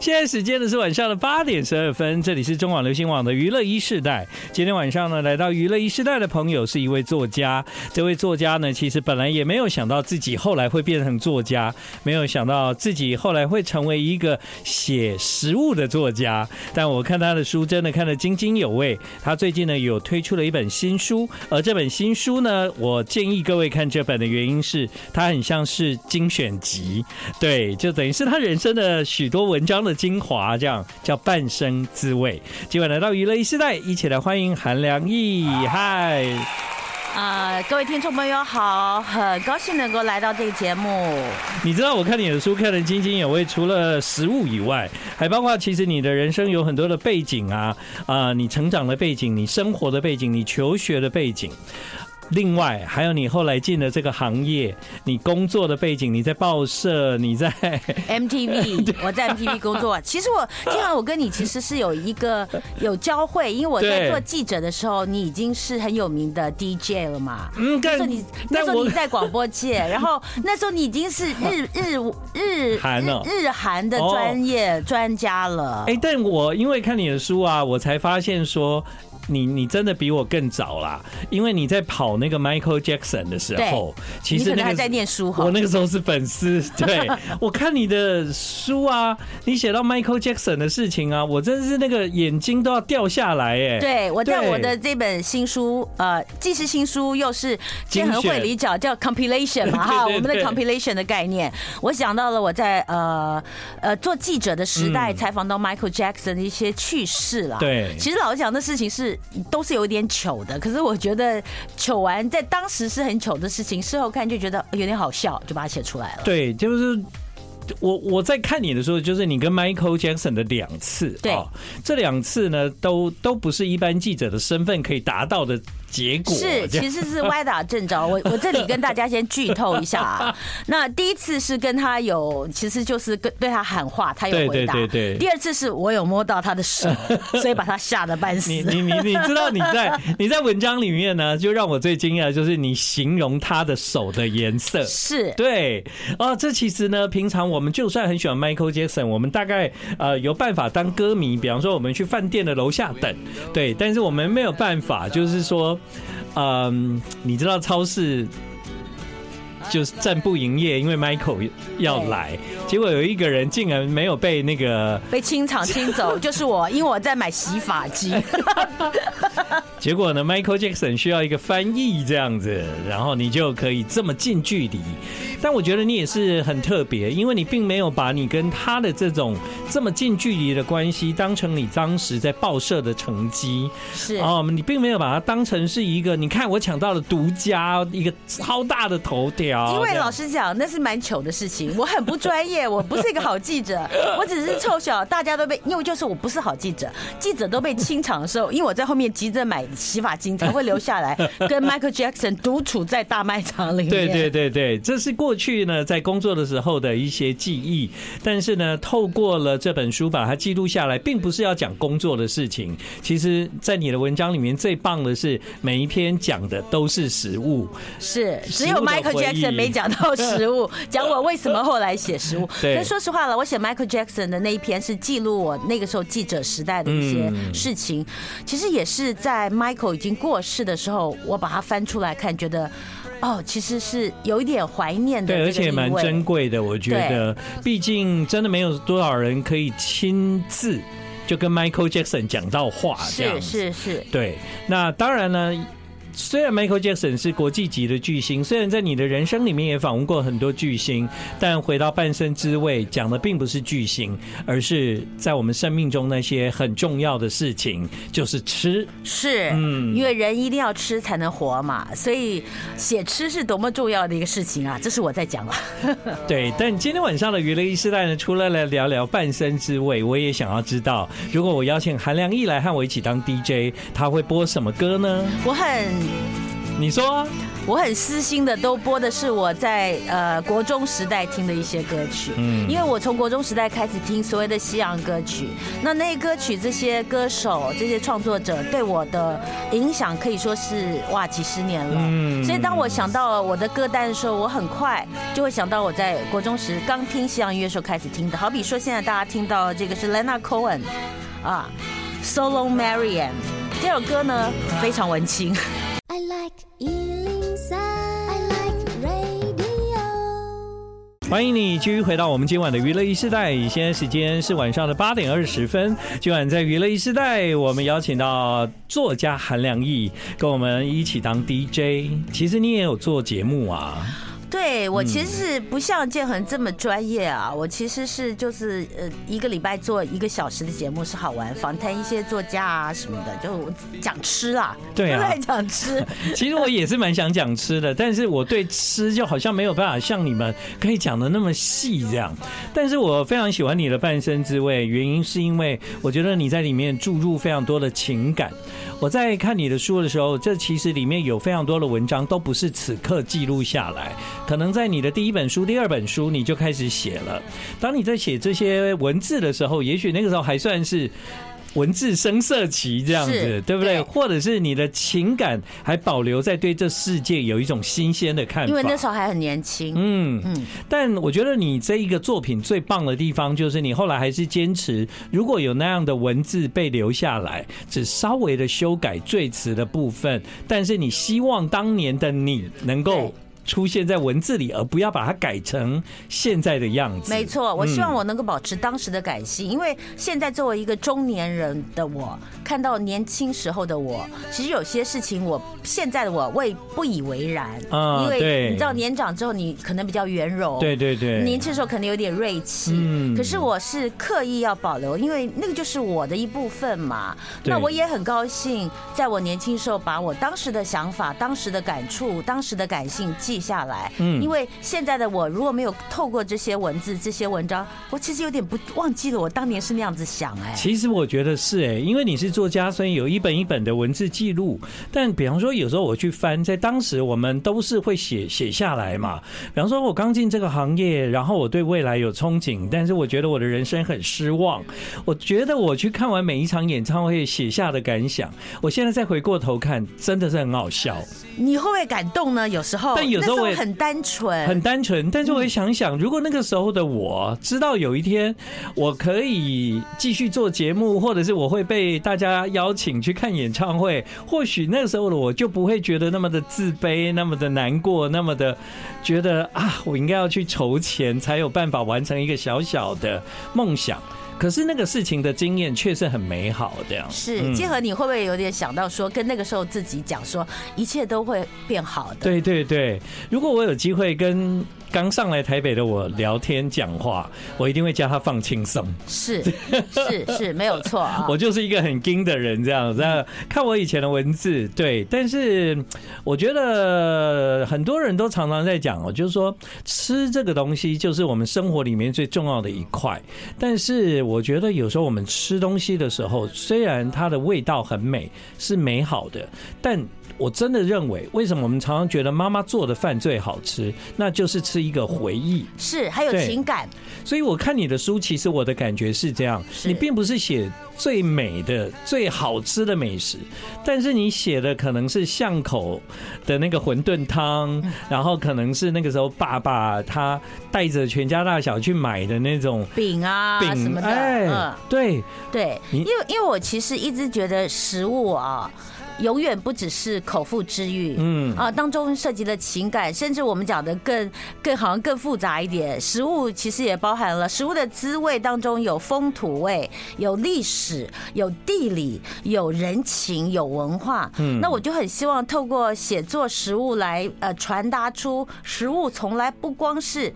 现在时间呢是晚上的八点十二分，这里是中网流行网的娱乐一世代。今天晚上呢，来到娱乐一世代的朋友是一位作家。这位作家呢，其实本来也没有想到自己后来会变成作家，没有想到自己后来会成为一个写食物的作家。但我看他的书，真的看得津津有味。他最近呢有推出了一本新书，而这本新书呢，我建议各位看这本的原因是，它很像是精选集，对，就等于是他人生的许多文章的。精华这样叫半生滋味。今晚来到娱乐一时代，一起来欢迎韩良义。嗨，啊，各位听众朋友好，很高兴能够来到这个节目。你知道我看你的书看得津津有味，除了食物以外，还包括其实你的人生有很多的背景啊啊，你成长的背景，你生活的背景，你求学的背景。另外，还有你后来进了这个行业，你工作的背景，你在报社，你在 MTV，我在 MTV 工作。其实我，今晚我跟你其实是有一个有交汇，因为我在做记者的时候，你已经是很有名的 DJ 了嘛。嗯，那时候你那时候你在广播界，然后那时候你已经是日日日韩日韩的专业专家了。哎，但我因为看你的书啊，我才发现说。你你真的比我更早啦，因为你在跑那个 Michael Jackson 的时候，其实那个还在念书哈，我那个时候是粉丝。对，我看你的书啊，你写到 Michael Jackson 的事情啊，我真的是那个眼睛都要掉下来哎。对，我在我的这本新书，呃，既是新书又是千和会里角叫 compilation 嘛哈，我们的 compilation 的概念，我想到了我在呃呃做记者的时代采访到 Michael Jackson 的一些趣事啦。对，其实老实讲，那事情是。都是有点糗的，可是我觉得糗完在当时是很糗的事情，事后看就觉得有点好笑，就把它写出来了。对，就是我我在看你的时候，就是你跟 Michael Jackson 的两次，对，这两次呢，都都不是一般记者的身份可以达到的。结果是，其实是歪打正着。我我这里跟大家先剧透一下啊。那第一次是跟他有，其实就是跟对他喊话，他有回答。对对对对。第二次是我有摸到他的手，所以把他吓得半死。你你你你知道你在 你在文章里面呢，就让我最惊讶就是你形容他的手的颜色。是。对。哦，这其实呢，平常我们就算很喜欢 Michael Jackson，我们大概呃有办法当歌迷，比方说我们去饭店的楼下等，对，但是我们没有办法，就是说。嗯，你知道超市就是暂不营业，因为 Michael 要来，结果有一个人竟然没有被那个被清场清走，就是我，因为我在买洗发机。结果呢，Michael Jackson 需要一个翻译这样子，然后你就可以这么近距离。但我觉得你也是很特别，因为你并没有把你跟他的这种这么近距离的关系当成你当时在报社的成绩，是哦，你并没有把它当成是一个，你看我抢到了独家一个超大的头条。因为老实讲，那是蛮糗的事情，我很不专业，我不是一个好记者，我只是凑巧大家都被，因为就是我不是好记者，记者都被清场的时候，因为我在后面急着买洗发精，才会留下来跟 Michael Jackson 独处在大卖场里面。对对对对，这是过。过去呢，在工作的时候的一些记忆，但是呢，透过了这本书把它记录下来，并不是要讲工作的事情。其实，在你的文章里面，最棒的是每一篇讲的都是食物，是只有 Michael Jackson 没讲到 食物，讲我为什么后来写食物。对，但说实话了，我写 Michael Jackson 的那一篇是记录我那个时候记者时代的一些事情，其实也是在 Michael 已经过世的时候，我把它翻出来看，觉得。哦，其实是有一点怀念的，对，而且蛮珍贵的。我觉得，毕竟真的没有多少人可以亲自就跟 Michael Jackson 讲到话，这样是是是，对。那当然呢。虽然 Michael Jackson 是国际级的巨星，虽然在你的人生里面也访问过很多巨星，但回到半生之味讲的并不是巨星，而是在我们生命中那些很重要的事情，就是吃。是，嗯，因为人一定要吃才能活嘛，所以写吃是多么重要的一个事情啊！这是我在讲了。对，但今天晚上的娱乐一世代呢，除了来聊聊半生之味，我也想要知道，如果我邀请韩良义来和我一起当 DJ，他会播什么歌呢？我很。你说，我很私心的都播的是我在呃国中时代听的一些歌曲，嗯，因为我从国中时代开始听所谓的西洋歌曲，那那些歌曲这些歌手这些创作者对我的影响可以说是哇几十年了，嗯，所以当我想到了我的歌单的时候，我很快就会想到我在国中时刚听西洋音乐时候开始听的，好比说现在大家听到这个是 Leonard Cohen 啊，So Long Marianne 这首歌呢非常文青。I like 一零三，I like radio 欢迎你继续回到我们今晚的娱乐一时代，现在时间是晚上的八点二十分。今晚在娱乐一时代，我们邀请到作家韩良义跟我们一起当 DJ。其实你也有做节目啊。对，我其实是不像建恒这么专业啊，我其实是就是呃一个礼拜做一个小时的节目是好玩，访谈一些作家啊什么的，就讲吃啊，对啊，讲吃。其实我也是蛮想讲吃的，但是我对吃就好像没有办法像你们可以讲的那么细这样。但是我非常喜欢你的半生滋味，原因是因为我觉得你在里面注入非常多的情感。我在看你的书的时候，这其实里面有非常多的文章都不是此刻记录下来，可能在你的第一本书、第二本书你就开始写了。当你在写这些文字的时候，也许那个时候还算是。文字声色旗这样子，对不对？或者是你的情感还保留在对这世界有一种新鲜的看法。因为那时候还很年轻。嗯嗯。但我觉得你这一个作品最棒的地方，就是你后来还是坚持，如果有那样的文字被留下来，只稍微的修改最词的部分，但是你希望当年的你能够。出现在文字里，而不要把它改成现在的样子。没错，我希望我能够保持当时的感性，因为现在作为一个中年人的我，看到年轻时候的我，其实有些事情我现在的我未不以为然。啊因为你知道年长之后，你可能比较圆柔。对对对。年轻的时候可能有点锐气。嗯。可是我是刻意要保留，因为那个就是我的一部分嘛。那我也很高兴，在我年轻时候把我当时的想法、当时的感触、当时的感性。记下来，嗯，因为现在的我如果没有透过这些文字、这些文章，我其实有点不忘记了我当年是那样子想，哎，其实我觉得是哎，因为你是作家，所以有一本一本的文字记录。但比方说，有时候我去翻，在当时我们都是会写写下来嘛。比方说，我刚进这个行业，然后我对未来有憧憬，但是我觉得我的人生很失望。我觉得我去看完每一场演唱会写下的感想，我现在再回过头看，真的是很好笑。你会不会感动呢？有时候，但有。时候我很单纯，很单纯。但是我会想想，如果那个时候的我知道有一天我可以继续做节目，或者是我会被大家邀请去看演唱会，或许那个时候的我就不会觉得那么的自卑，那么的难过，那么的觉得啊，我应该要去筹钱才有办法完成一个小小的梦想。可是那个事情的经验确实很美好，这样是。结合，你会不会有点想到说，跟那个时候自己讲说，一切都会变好的？对对对，如果我有机会跟。刚上来台北的我聊天讲话，我一定会叫他放轻松。是是是，没有错啊。我就是一个很精的人，这样子。看我以前的文字，对。但是我觉得很多人都常常在讲哦，就是说吃这个东西就是我们生活里面最重要的一块。但是我觉得有时候我们吃东西的时候，虽然它的味道很美，是美好的，但。我真的认为，为什么我们常常觉得妈妈做的饭最好吃？那就是吃一个回忆，是还有情感。所以我看你的书，其实我的感觉是这样：你并不是写最美的、最好吃的美食，但是你写的可能是巷口的那个馄饨汤，然后可能是那个时候爸爸他带着全家大小去买的那种饼啊饼什么的。哎，对对，因为因为我其实一直觉得食物啊。永远不只是口腹之欲，嗯啊，当中涉及了情感，甚至我们讲的更更好像更复杂一点。食物其实也包含了食物的滋味当中有风土味，有历史，有地理，有人情，有文化。嗯，那我就很希望透过写作食物来呃传达出食物从来不光是。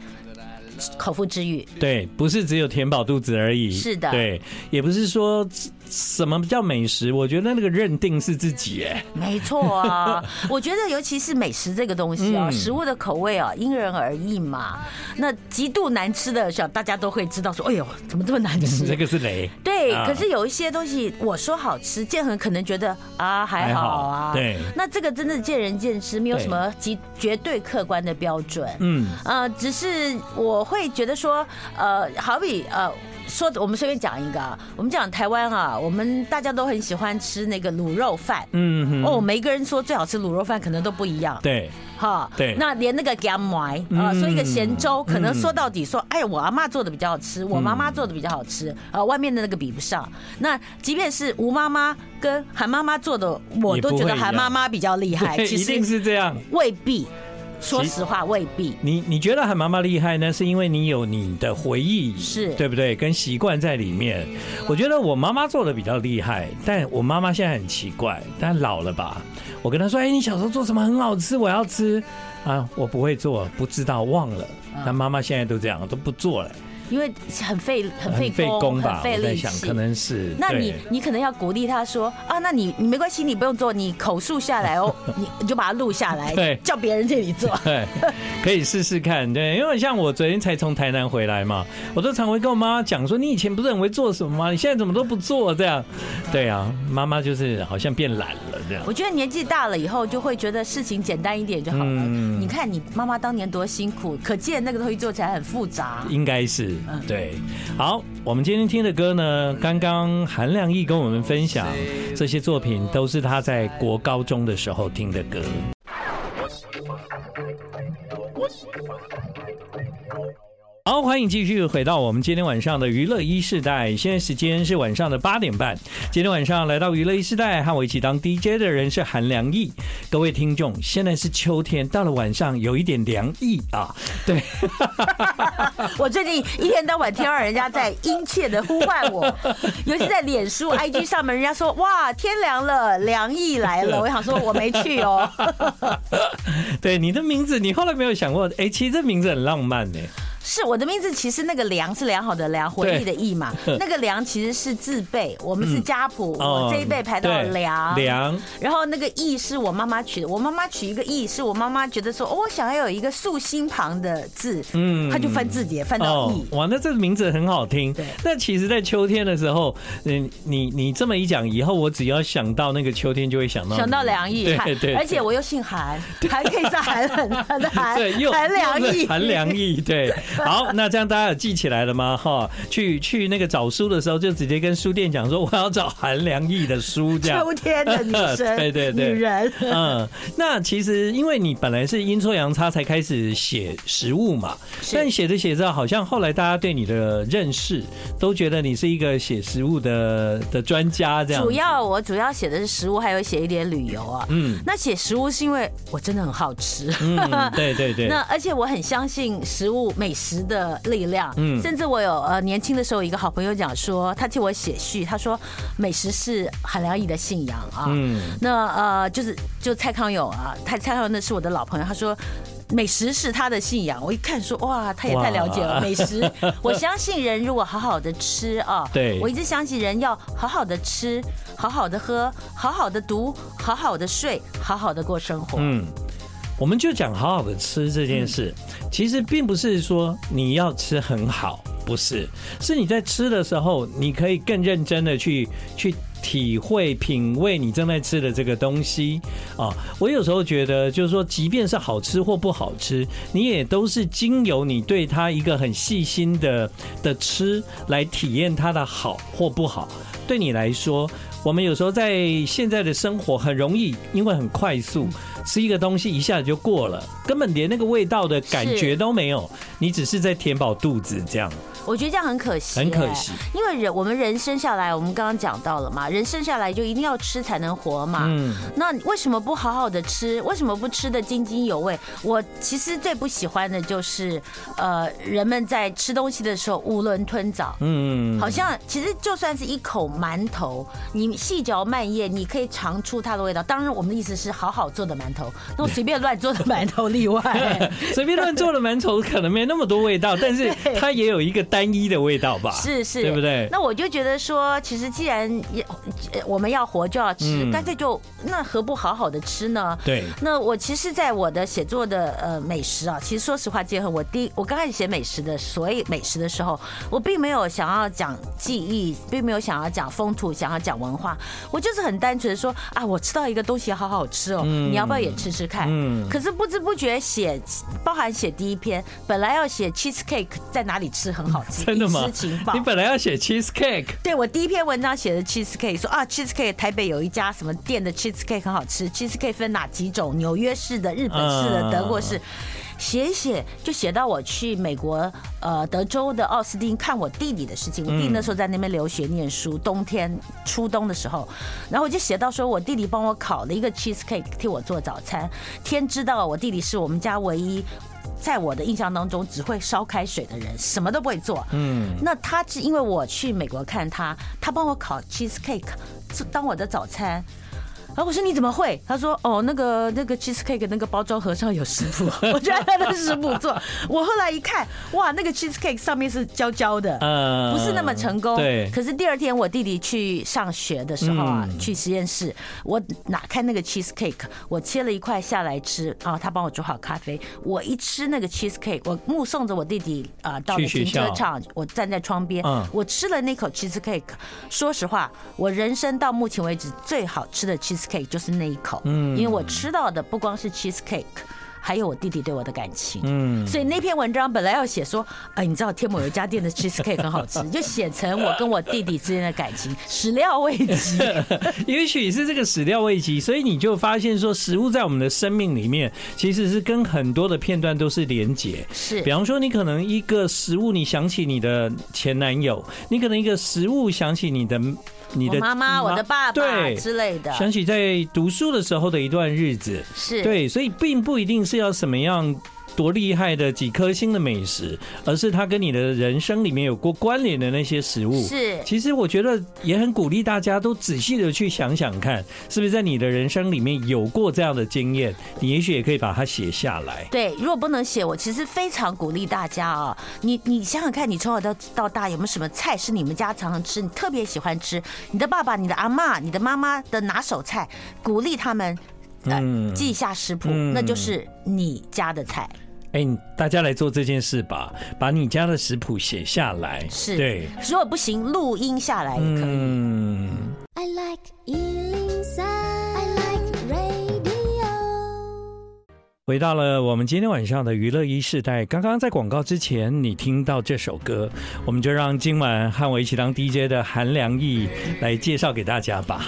口腹之欲，对，不是只有填饱肚子而已。是的，对，也不是说什么叫美食？我觉得那个认定是自己哎，没错啊。我觉得尤其是美食这个东西啊，食物的口味啊，因人而异嘛。那极度难吃的，小大家都会知道说，哎呦，怎么这么难吃？这个是雷。对，可是有一些东西，我说好吃，建恒可能觉得啊还好啊。对。那这个真的见仁见智，没有什么极绝对客观的标准。嗯。呃，只是我会觉得说，呃，好比呃。说，我们随便讲一个啊，我们讲台湾啊，我们大家都很喜欢吃那个卤肉饭，嗯哦，每一个人说最好吃卤肉饭可能都不一样，对，哈，对，那连那个咸糜啊，说一个咸粥，可能说到底说，哎，我阿妈做的比较好吃，我妈妈做的比较好吃，呃，外面的那个比不上。那即便是吴妈妈跟韩妈妈做的，我都觉得韩妈妈比较厉害，其实一定是这样，未必。说实话，未必。你你觉得喊妈妈厉害呢？是因为你有你的回忆，是对不对？跟习惯在里面。我觉得我妈妈做的比较厉害，但我妈妈现在很奇怪，但老了吧？我跟她说：“哎，你小时候做什么很好吃，我要吃啊！”我不会做，不知道，忘了。那妈妈现在都这样，都不做了。因为很费很费工吧，很费力气，可能是。那你你可能要鼓励他说啊，那你你没关系，你不用做，你口述下来哦，你 你就把它录下来，对，叫别人替你做，对，可以试试看，对，因为像我昨天才从台南回来嘛，我都常会跟我妈妈讲说，你以前不是很会做什么吗？你现在怎么都不做这样？对啊，妈妈就是好像变懒了这样。我觉得年纪大了以后就会觉得事情简单一点就好了。你看你妈妈当年多辛苦，可见那个东西做起来很复杂，应该是。对，好，我们今天听的歌呢，刚刚韩亮义跟我们分享这些作品，都是他在国高中的时候听的歌。好，欢迎继续回到我们今天晚上的娱乐一世代。现在时间是晚上的八点半。今天晚上来到娱乐一世代和我一起当 DJ 的人是韩良忆。各位听众，现在是秋天，到了晚上有一点凉意啊。对，我最近一天到晚听到人家在殷切的呼唤我，尤其在脸书、IG 上面，人家说哇天凉了，凉意来了。我想说我没去哦。对，你的名字，你后来没有想过？哎，其实这名字很浪漫呢。是我的名字，其实那个良是良好的良，回忆的忆嘛。那个良其实是字辈，我们是家谱，我这一辈排到良。良。然后那个忆是我妈妈取的，我妈妈取一个忆，是我妈妈觉得说，哦我想要有一个竖心旁的字，嗯，她就翻字典翻到忆。哇，那这个名字很好听。对。那其实，在秋天的时候，嗯，你你这么一讲，以后我只要想到那个秋天，就会想到想到良忆。对对。而且我又姓韩，还可以是寒冷的寒，对，又韩良忆，韩良忆，对。好，那这样大家有记起来了吗？哈，去去那个找书的时候，就直接跟书店讲说，我要找韩良义的书，这样。秋天的女生，对对对，女人。嗯，那其实因为你本来是阴错阳差才开始写食物嘛，但写着写着，好像后来大家对你的认识都觉得你是一个写食物的的专家，这样。主要我主要写的是食物，还有写一点旅游啊。嗯，那写食物是因为我真的很好吃。嗯，对对对。那而且我很相信食物美食。食的力量，嗯，甚至我有呃年轻的时候，一个好朋友讲说，他替我写序，他说美食是韩良义的信仰啊，嗯，那呃就是就蔡康永啊，蔡蔡康永那是我的老朋友，他说美食是他的信仰，我一看说哇，他也太了解了美食，我相信人如果好好的吃啊，对，我一直相信人要好好的吃，好好的喝，好好的读，好好的睡，好好的过生活，嗯。我们就讲好好的吃这件事，其实并不是说你要吃很好，不是，是你在吃的时候，你可以更认真的去去体会、品味你正在吃的这个东西啊。我有时候觉得，就是说，即便是好吃或不好吃，你也都是经由你对它一个很细心的的吃来体验它的好或不好。对你来说，我们有时候在现在的生活很容易，因为很快速。吃一个东西一下子就过了，根本连那个味道的感觉都没有，你只是在填饱肚子这样。我觉得这样很可惜，很可惜。因为人，我们人生下来，我们刚刚讲到了嘛，人生下来就一定要吃才能活嘛。嗯。那为什么不好好的吃？为什么不吃的津津有味？我其实最不喜欢的就是，呃，人们在吃东西的时候囫囵吞枣。嗯。好像其实就算是一口馒头，你细嚼慢咽，你可以尝出它的味道。当然，我们的意思是好好做的馒头，那我随便乱做的馒头例外。随便乱做的馒头可能没那么多味道，但是 它也有一个。单一的味道吧？是是，对不对？那我就觉得说，其实既然也我们要活就要吃，干脆就那何不好好的吃呢？对。那我其实，在我的写作的呃美食啊，其实说实话，结合我第我刚开始写美食的所谓美食的时候，我并没有想要讲记忆，并没有想要讲风土，想要讲文化，我就是很单纯的说啊，我吃到一个东西好好吃哦，你要不要也吃吃看？嗯。可是不知不觉写，包含写第一篇，本来要写 cheese cake 在哪里吃很好吃，真的吗？你本来要写 cheese cake，对，我第一篇文章写的 cheese cake，说啊 cheese cake 台北有一家什么店的 cheese cake 很好吃，cheese cake 分哪几种？纽约式的、日本式的、德国式。写一写就写到我去美国呃德州的奥斯汀看我弟弟的事情。我弟弟那时候在那边留学念书，冬天初冬的时候，然后我就写到说我弟弟帮我烤了一个 cheese cake 替我做早餐。天知道我弟弟是我们家唯一。在我的印象当中，只会烧开水的人，什么都不会做。嗯，那他是因为我去美国看他，他帮我烤 cheese cake 当我的早餐。然后我说你怎么会？他说哦，那个那个 cheese cake 那个包装盒上有食谱，我就按他的食谱做。我后来一看，哇，那个 cheese cake 上面是焦焦的，不是那么成功。对。可是第二天我弟弟去上学的时候啊，去实验室，我拿开那个 cheese cake，我切了一块下来吃啊，他帮我煮好咖啡，我一吃那个 cheese cake，我目送着我弟弟啊到了停车场，我站在窗边，我吃了那口 cheese cake。说实话，我人生到目前为止最好吃的 cheese。Cake 就是那一口，嗯，因为我吃到的不光是 cheese cake，还有我弟弟对我的感情，嗯，所以那篇文章本来要写说，哎，你知道天母有一家店的 cheese cake 很好吃，就写成我跟我弟弟之间的感情，始料未及，也许是这个始料未及，所以你就发现说，食物在我们的生命里面其实是跟很多的片段都是连结，是，比方说你可能一个食物，你想起你的前男友，你可能一个食物想起你的。你的妈妈、我的爸爸之类的，想起在读书的时候的一段日子，是对，所以并不一定是要什么样。多厉害的几颗星的美食，而是它跟你的人生里面有过关联的那些食物。是，其实我觉得也很鼓励大家都仔细的去想想看，是不是在你的人生里面有过这样的经验？你也许也可以把它写下来。对，如果不能写，我其实非常鼓励大家啊，你你想想看，你从小到到大有没有什么菜是你们家常常吃，你特别喜欢吃？你的爸爸、你的阿妈、你的妈妈的拿手菜，鼓励他们呃记下食谱，那就是你家的菜。哎，大家来做这件事吧，把你家的食谱写下来。是，对，如果不行，录音下来也可以。嗯。I like 103, I like radio。回到了我们今天晚上的娱乐一世代。刚刚在广告之前，你听到这首歌，我们就让今晚和我一起当 DJ 的韩良义来介绍给大家吧。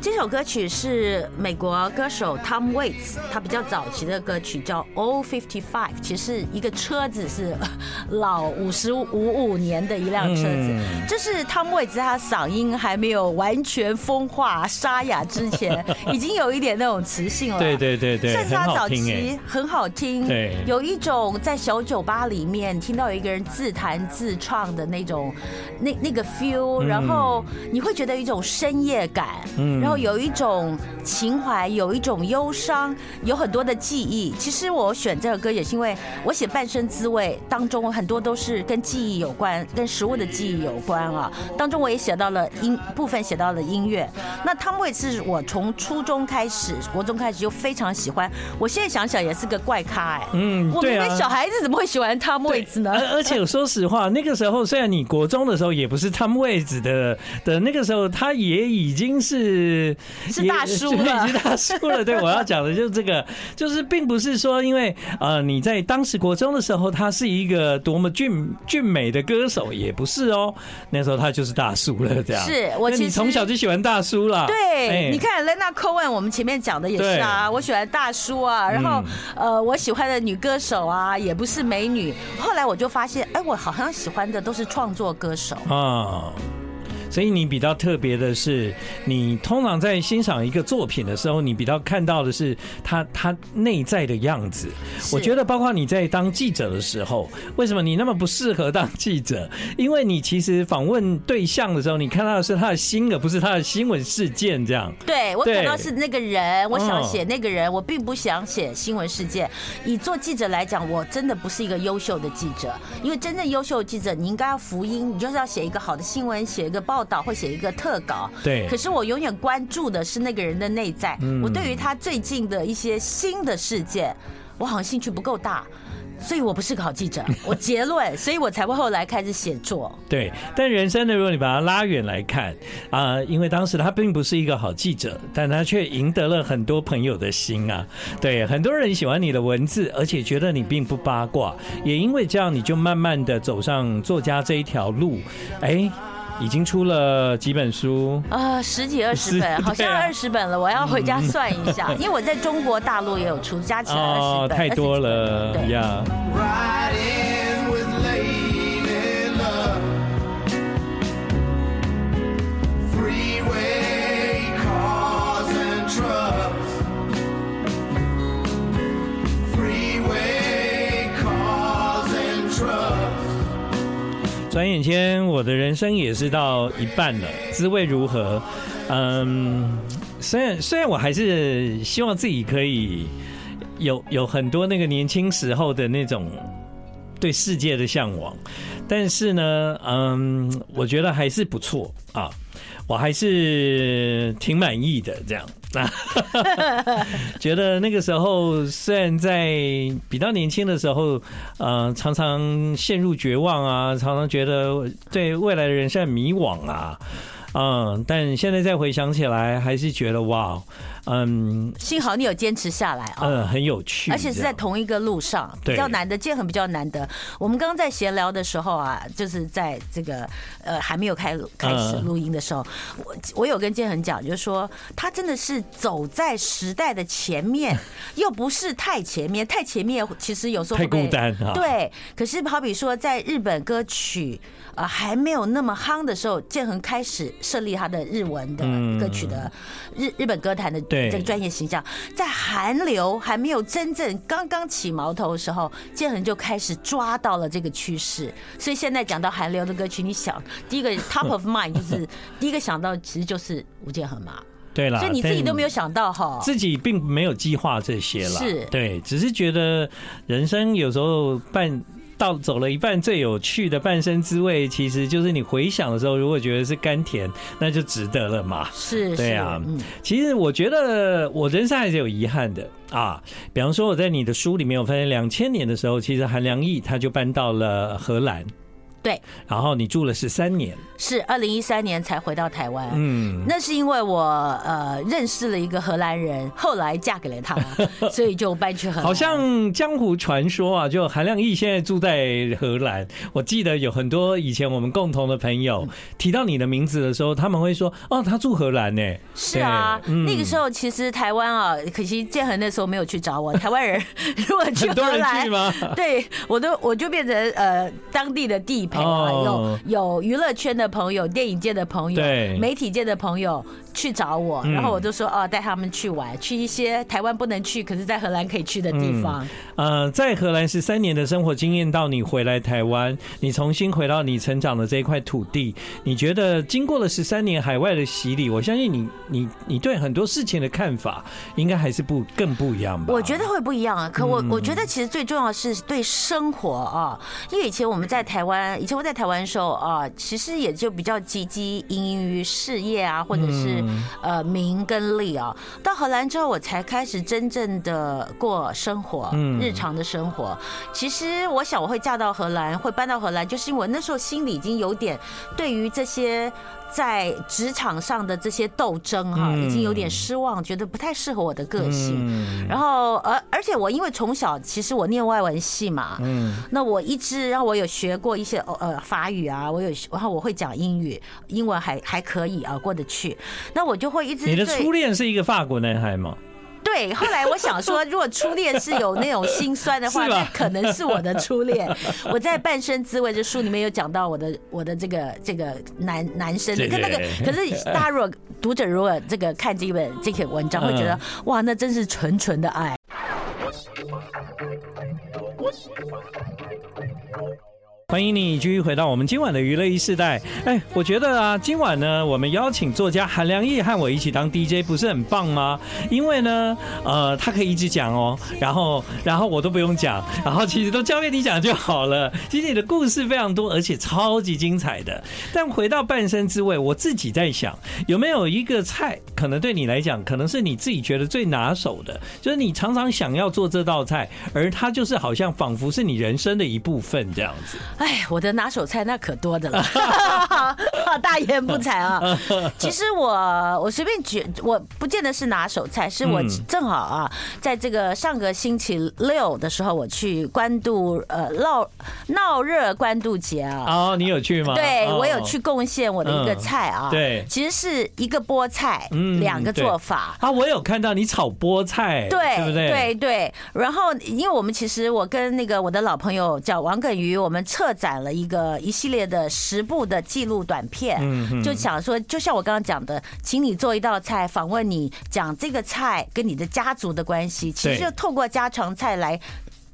这首歌曲是美国歌手 Tom Waits，他比较早期的歌曲叫《Old Fifty Five》，其实一个车子是 老五十五五年的一辆车子。这是 Tom Waits 他嗓音还没有完全风化沙哑之前，已经有一点那种磁性了。对对对对，算是他早期很好听。对，有一种在小酒吧里面听到有一个人自弹自唱的那种那那个 feel，然后你会觉得有一种深夜感。嗯。然后有一种情怀，有一种忧伤，有很多的记忆。其实我选这首歌也是因为我写《半生滋味》当中很多都是跟记忆有关，跟食物的记忆有关啊。当中我也写到了音部分，写到了音乐。那汤唯是我从初中开始，国中开始就非常喜欢。我现在想想也是个怪咖哎、欸。嗯，对啊。我们小孩子怎么会喜欢汤唯呢？而 而且我说实话，那个时候虽然你国中的时候也不是汤唯的的那个时候，他也已经是。是大 叔了，是大叔了。对，我要讲的就是这个，就是并不是说因为呃你在当时国中的时候，他是一个多么俊俊美的歌手，也不是哦。那时候他就是大叔了，这样。是我其实从小就喜欢大叔了。对，你看 Leonard Cohen，我们前面讲的也是啊，我喜欢大叔啊。然后呃，我喜欢的女歌手啊，也不是美女。后来我就发现，哎，我好像喜欢的都是创作歌手啊。所以你比较特别的是，你通常在欣赏一个作品的时候，你比较看到的是他他内在的样子。我觉得，包括你在当记者的时候，为什么你那么不适合当记者？因为你其实访问对象的时候，你看到的是他的心，而不是他的新闻事件。这样，对我看到是那个人，我想写那个人，我并不想写新闻事件。以做记者来讲，我真的不是一个优秀的记者，因为真正优秀的记者，你应该要福音，你就是要写一个好的新闻，写一个报道，或写一个特稿。对。可是我永远关注的是那个人的内在。我对于他最近的一些新的事件，我好像兴趣不够大。所以我不是个好记者，我结论，所以我才会后来开始写作。对，但人生呢，如果你把它拉远来看啊，因为当时他并不是一个好记者，但他却赢得了很多朋友的心啊。对，很多人喜欢你的文字，而且觉得你并不八卦，也因为这样，你就慢慢的走上作家这一条路。哎。已经出了几本书啊，十几二十本，好像二十本了。我要回家算一下，因为我在中国大陆也有出，加起来二十本，太多了呀。转眼间，我的人生也是到一半了，滋味如何？嗯，虽然虽然我还是希望自己可以有有很多那个年轻时候的那种对世界的向往，但是呢，嗯，我觉得还是不错啊，我还是挺满意的这样。觉得那个时候，虽然在比较年轻的时候，呃，常常陷入绝望啊，常常觉得对未来的人生很迷惘啊，嗯，但现在再回想起来，还是觉得哇。嗯，幸好你有坚持下来啊，嗯，很有趣，而且是在同一个路上，比较难得，建恒比较难得。我们刚刚在闲聊的时候啊，就是在这个呃还没有开开始录音的时候，我我有跟建恒讲，就是说他真的是走在时代的前面，又不是太前面，太前面其实有时候太孤单啊。对，可是好比说在日本歌曲啊还没有那么夯的时候，建恒开始设立他的日文的歌曲的日日本歌坛的。这个专业形象，在韩流还没有真正刚刚起矛头的时候，建恒就开始抓到了这个趋势。所以现在讲到韩流的歌曲，你想第一个 top of mind 就是第一个想到，其实就是吴建恒嘛。对了，所以你自己都没有想到哈，自己并没有计划这些了。是，对，只是觉得人生有时候办。到走了一半，最有趣的半生滋味，其实就是你回想的时候，如果觉得是甘甜，那就值得了嘛。是，对啊。其实我觉得我人生还是有遗憾的啊。比方说，我在你的书里面，我发现两千年的时候，其实韩良义他就搬到了荷兰。对，然后你住了十三年，是二零一三年才回到台湾。嗯，那是因为我呃认识了一个荷兰人，后来嫁给了他，所以就搬去荷兰。好像江湖传说啊，就韩亮义现在住在荷兰。我记得有很多以前我们共同的朋友提到你的名字的时候，他们会说：“哦，他住荷兰呢。”是啊，嗯、那个时候其实台湾啊，可惜建恒那时候没有去找我。台湾人如果去荷兰？对，我都我就变成呃当地的地。有有娱乐圈的朋友、电影界的朋友、媒体界的朋友去找我，然后我就说哦，带他们去玩，去一些台湾不能去，可是在荷兰可以去的地方。呃，在荷兰十三年的生活经验，到你回来台湾，你重新回到你成长的这一块土地，你觉得经过了十三年海外的洗礼，我相信你你你对很多事情的看法，应该还是不更不一样吧？我觉得会不一样啊。可我我觉得其实最重要的是对生活啊，因为以前我们在台湾。以前我在台湾的时候啊，其实也就比较积极营营于事业啊，或者是呃名跟利啊。到荷兰之后，我才开始真正的过生活，日常的生活。其实我想我会嫁到荷兰，会搬到荷兰，就是因为我那时候心里已经有点对于这些。在职场上的这些斗争哈，已经有点失望，觉得不太适合我的个性。然后，而而且我因为从小其实我念外文系嘛，嗯，那我一直，然后我有学过一些呃法语啊，我有，然后我会讲英语，英文还还可以啊，过得去。那我就会一直。你的初恋是一个法国男孩吗？对，后来我想说，如果初恋是有那种心酸的话，那可能是我的初恋。我在《半生滋味》这书里面有讲到我的我的这个这个男男生，跟那个可是大家如果读者如果这个看这本这篇文章，会觉得哇，那真是纯纯的爱。欢迎你继续回到我们今晚的娱乐一世代。哎，我觉得啊，今晚呢，我们邀请作家韩良义和我一起当 DJ，不是很棒吗？因为呢，呃，他可以一直讲哦，然后，然后我都不用讲，然后其实都交给你讲就好了。其实你的故事非常多，而且超级精彩的。但回到半生滋味，我自己在想，有没有一个菜，可能对你来讲，可能是你自己觉得最拿手的，就是你常常想要做这道菜，而它就是好像仿佛是你人生的一部分这样子。哎，我的拿手菜那可多的了，大言不惭啊！其实我我随便举，我不见得是拿手菜，是我正好啊，在这个上个星期六的时候，我去关渡呃闹闹热关渡节啊。哦，你有去吗？对，我有去贡献我的一个菜啊。对，其实是一个菠菜，两个做法啊。我有看到你炒菠菜，对，对不对？对对。然后，因为我们其实我跟那个我的老朋友叫王耿瑜，我们。策展了一个一系列的十部的记录短片，就想说，就像我刚刚讲的，请你做一道菜，访问你，讲这个菜跟你的家族的关系，其实就透过家常菜来，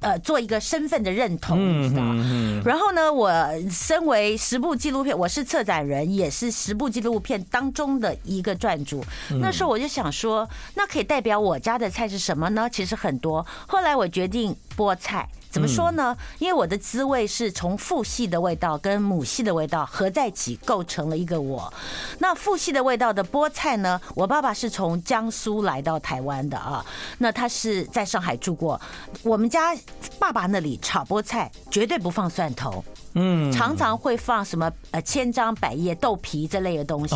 呃，做一个身份的认同，你知道吗？然后呢，我身为十部纪录片，我是策展人，也是十部纪录片当中的一个撰主。那时候我就想说，那可以代表我家的菜是什么呢？其实很多。后来我决定菠菜。怎么说呢？因为我的滋味是从父系的味道跟母系的味道合在一起，构成了一个我。那父系的味道的菠菜呢？我爸爸是从江苏来到台湾的啊。那他是在上海住过。我们家爸爸那里炒菠菜绝对不放蒜头，嗯，常常会放什么呃千张百叶豆皮这类的东西，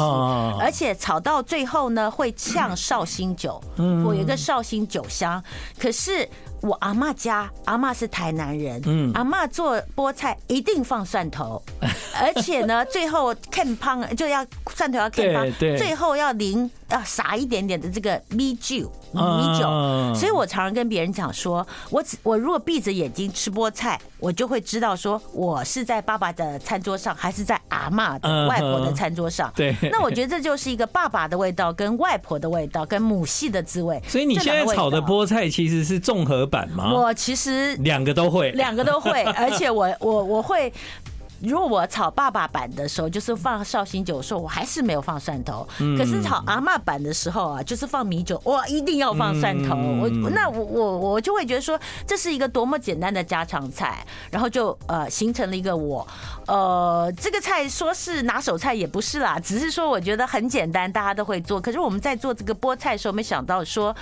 而且炒到最后呢会呛绍兴酒，嗯我有一个绍兴酒香，可是。我阿妈家，阿妈是台南人，嗯，阿妈做菠菜一定放蒜头，而且呢，最后看胖就要蒜头要看胖，最后要淋要撒一点点的这个米酒，米酒，所以我常常跟别人讲说，我只我如果闭着眼睛吃菠菜，我就会知道说我是在爸爸的餐桌上，还是在阿妈的外婆的餐桌上。对，那我觉得这就是一个爸爸的味道，跟外婆的味道，跟母系的滋味。所以你现在炒的菠菜其实是综合版吗？我其实两个都会，两个都会，而且我我我会。如果我炒爸爸版的时候，就是放绍兴酒的时候，我还是没有放蒜头。可是炒阿嬷版的时候啊，就是放米酒，我一定要放蒜头。我那我我我就会觉得说，这是一个多么简单的家常菜，然后就呃形成了一个我。呃，这个菜说是拿手菜也不是啦，只是说我觉得很简单，大家都会做。可是我们在做这个菠菜的时候，没想到说，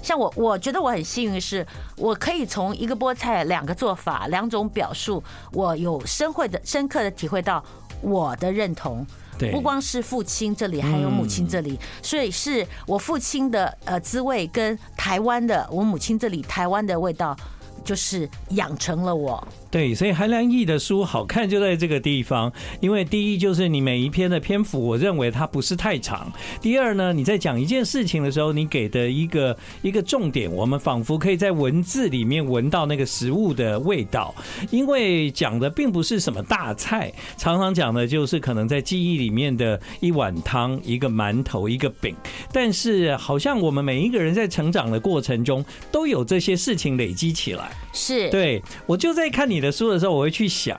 像我我觉得我很幸运是，我可以从一个菠菜两个做法两种表述，我有深会的深。深刻的体会到我的认同，不光是父亲这里，还有母亲这里，所以是我父亲的呃滋味跟台湾的我母亲这里台湾的味道，就是养成了我。对，所以韩良义的书好看就在这个地方，因为第一就是你每一篇的篇幅，我认为它不是太长。第二呢，你在讲一件事情的时候，你给的一个一个重点，我们仿佛可以在文字里面闻到那个食物的味道。因为讲的并不是什么大菜，常常讲的就是可能在记忆里面的一碗汤、一个馒头、一个饼。但是好像我们每一个人在成长的过程中，都有这些事情累积起来。是，对，我就在看你的书的时候，我会去想，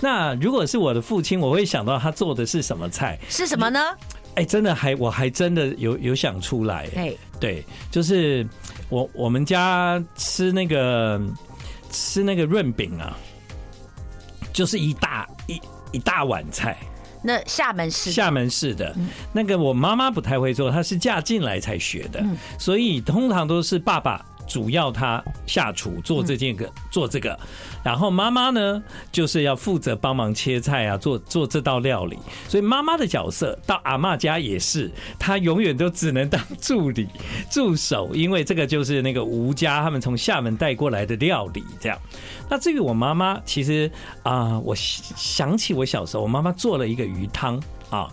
那如果是我的父亲，我会想到他做的是什么菜？是什么呢？哎，真的还我还真的有有想出来。哎对，就是我我们家吃那个吃那个润饼啊，就是一大一一大碗菜。那厦门市厦门市的那个，我妈妈不太会做，她是嫁进来才学的，所以通常都是爸爸。主要他下厨做这件个做这个，然后妈妈呢就是要负责帮忙切菜啊，做做这道料理。所以妈妈的角色到阿嬷家也是，她永远都只能当助理 助手，因为这个就是那个吴家他们从厦门带过来的料理。这样，那至于我妈妈，其实啊，我想起我小时候，我妈妈做了一个鱼汤啊，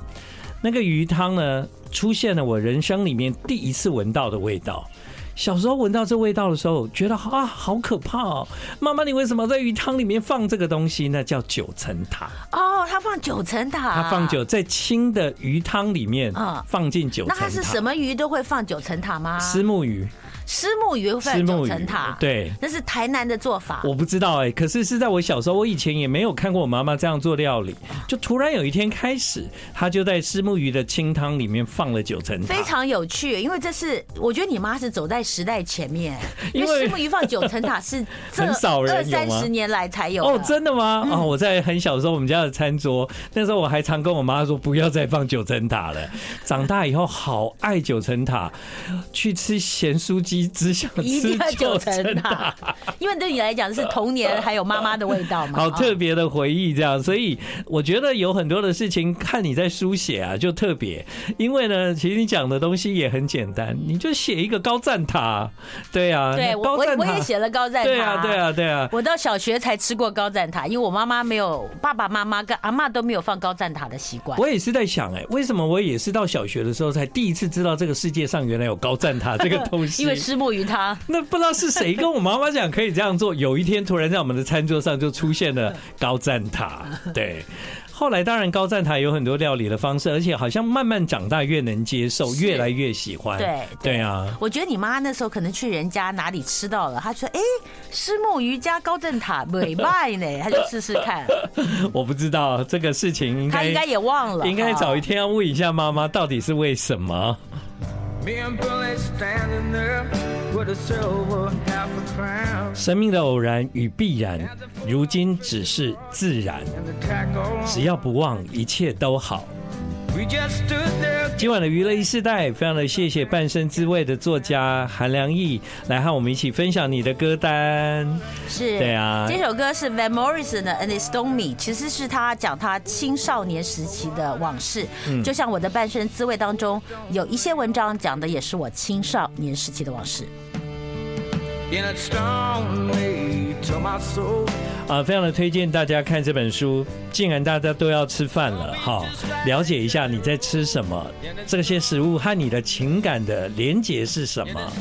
那个鱼汤呢出现了我人生里面第一次闻到的味道。小时候闻到这味道的时候，觉得啊，好可怕哦！妈妈，你为什么在鱼汤里面放这个东西？那叫九层塔哦，他放九层塔，他放九在清的鱼汤里面啊，放进九层塔。那它是什么鱼都会放九层塔吗？石目鱼。虱目鱼会放九层塔，对，那是台南的做法。我不知道哎、欸，可是是在我小时候，我以前也没有看过我妈妈这样做料理。就突然有一天开始，她就在虱目鱼的清汤里面放了九层塔，非常有趣。因为这是我觉得你妈是走在时代前面，因为虱目鱼放九层塔 是很少人二三十年来才有哦，真的吗？哦，我在很小的时候，我们家的餐桌那时候我还常跟我妈说不要再放九层塔了。长大以后好爱九层塔，去吃咸酥鸡只想。一定要九层塔，因为对你来讲是童年还有妈妈的味道嘛，好特别的回忆这样，所以我觉得有很多的事情看你在书写啊，就特别。因为呢，其实你讲的东西也很简单，你就写一个高赞塔，对啊，对，我我也写了高赞塔，对啊，对啊，对啊。我到小学才吃过高赞塔，因为我妈妈没有，爸爸妈妈跟阿妈都没有放高赞塔的习惯。我也是在想，哎，为什么我也是到小学的时候才第一次知道这个世界上原来有高赞塔这个东西？因 为虱目鱼汤。那不知道是谁跟我妈妈讲可以这样做。有一天突然在我们的餐桌上就出现了高赞塔。对，后来当然高赞塔有很多料理的方式，而且好像慢慢长大越能接受，越来越喜欢。对对啊，我觉得你妈那时候可能去人家哪里吃到了，她说：“哎，虱目鱼加高赞塔美卖呢。”她就试试看。我不知道这个事情，她应该也忘了，应该找一天要问一下妈妈到底是为什么。生命的偶然与必然，如今只是自然。只要不忘，一切都好。今晚的娱乐一世代，非常的谢谢半生滋味的作家韩良义来和我们一起分享你的歌单。是，对啊，这首歌是 Van Morrison 的 And It Stung Me，其实是他讲他青少年时期的往事。嗯，就像我的半生滋味当中有一些文章讲的也是我青少年时期的往事。啊，非常的推荐大家看这本书。既然大家都要吃饭了，哈，了解一下你在吃什么，这些食物和你的情感的连结是什么。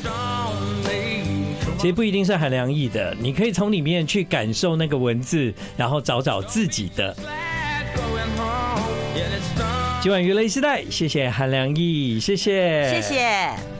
其实不一定是韩良忆的，你可以从里面去感受那个文字，然后找找自己的。今晚娱乐时代，谢谢韩良忆，谢谢，谢谢。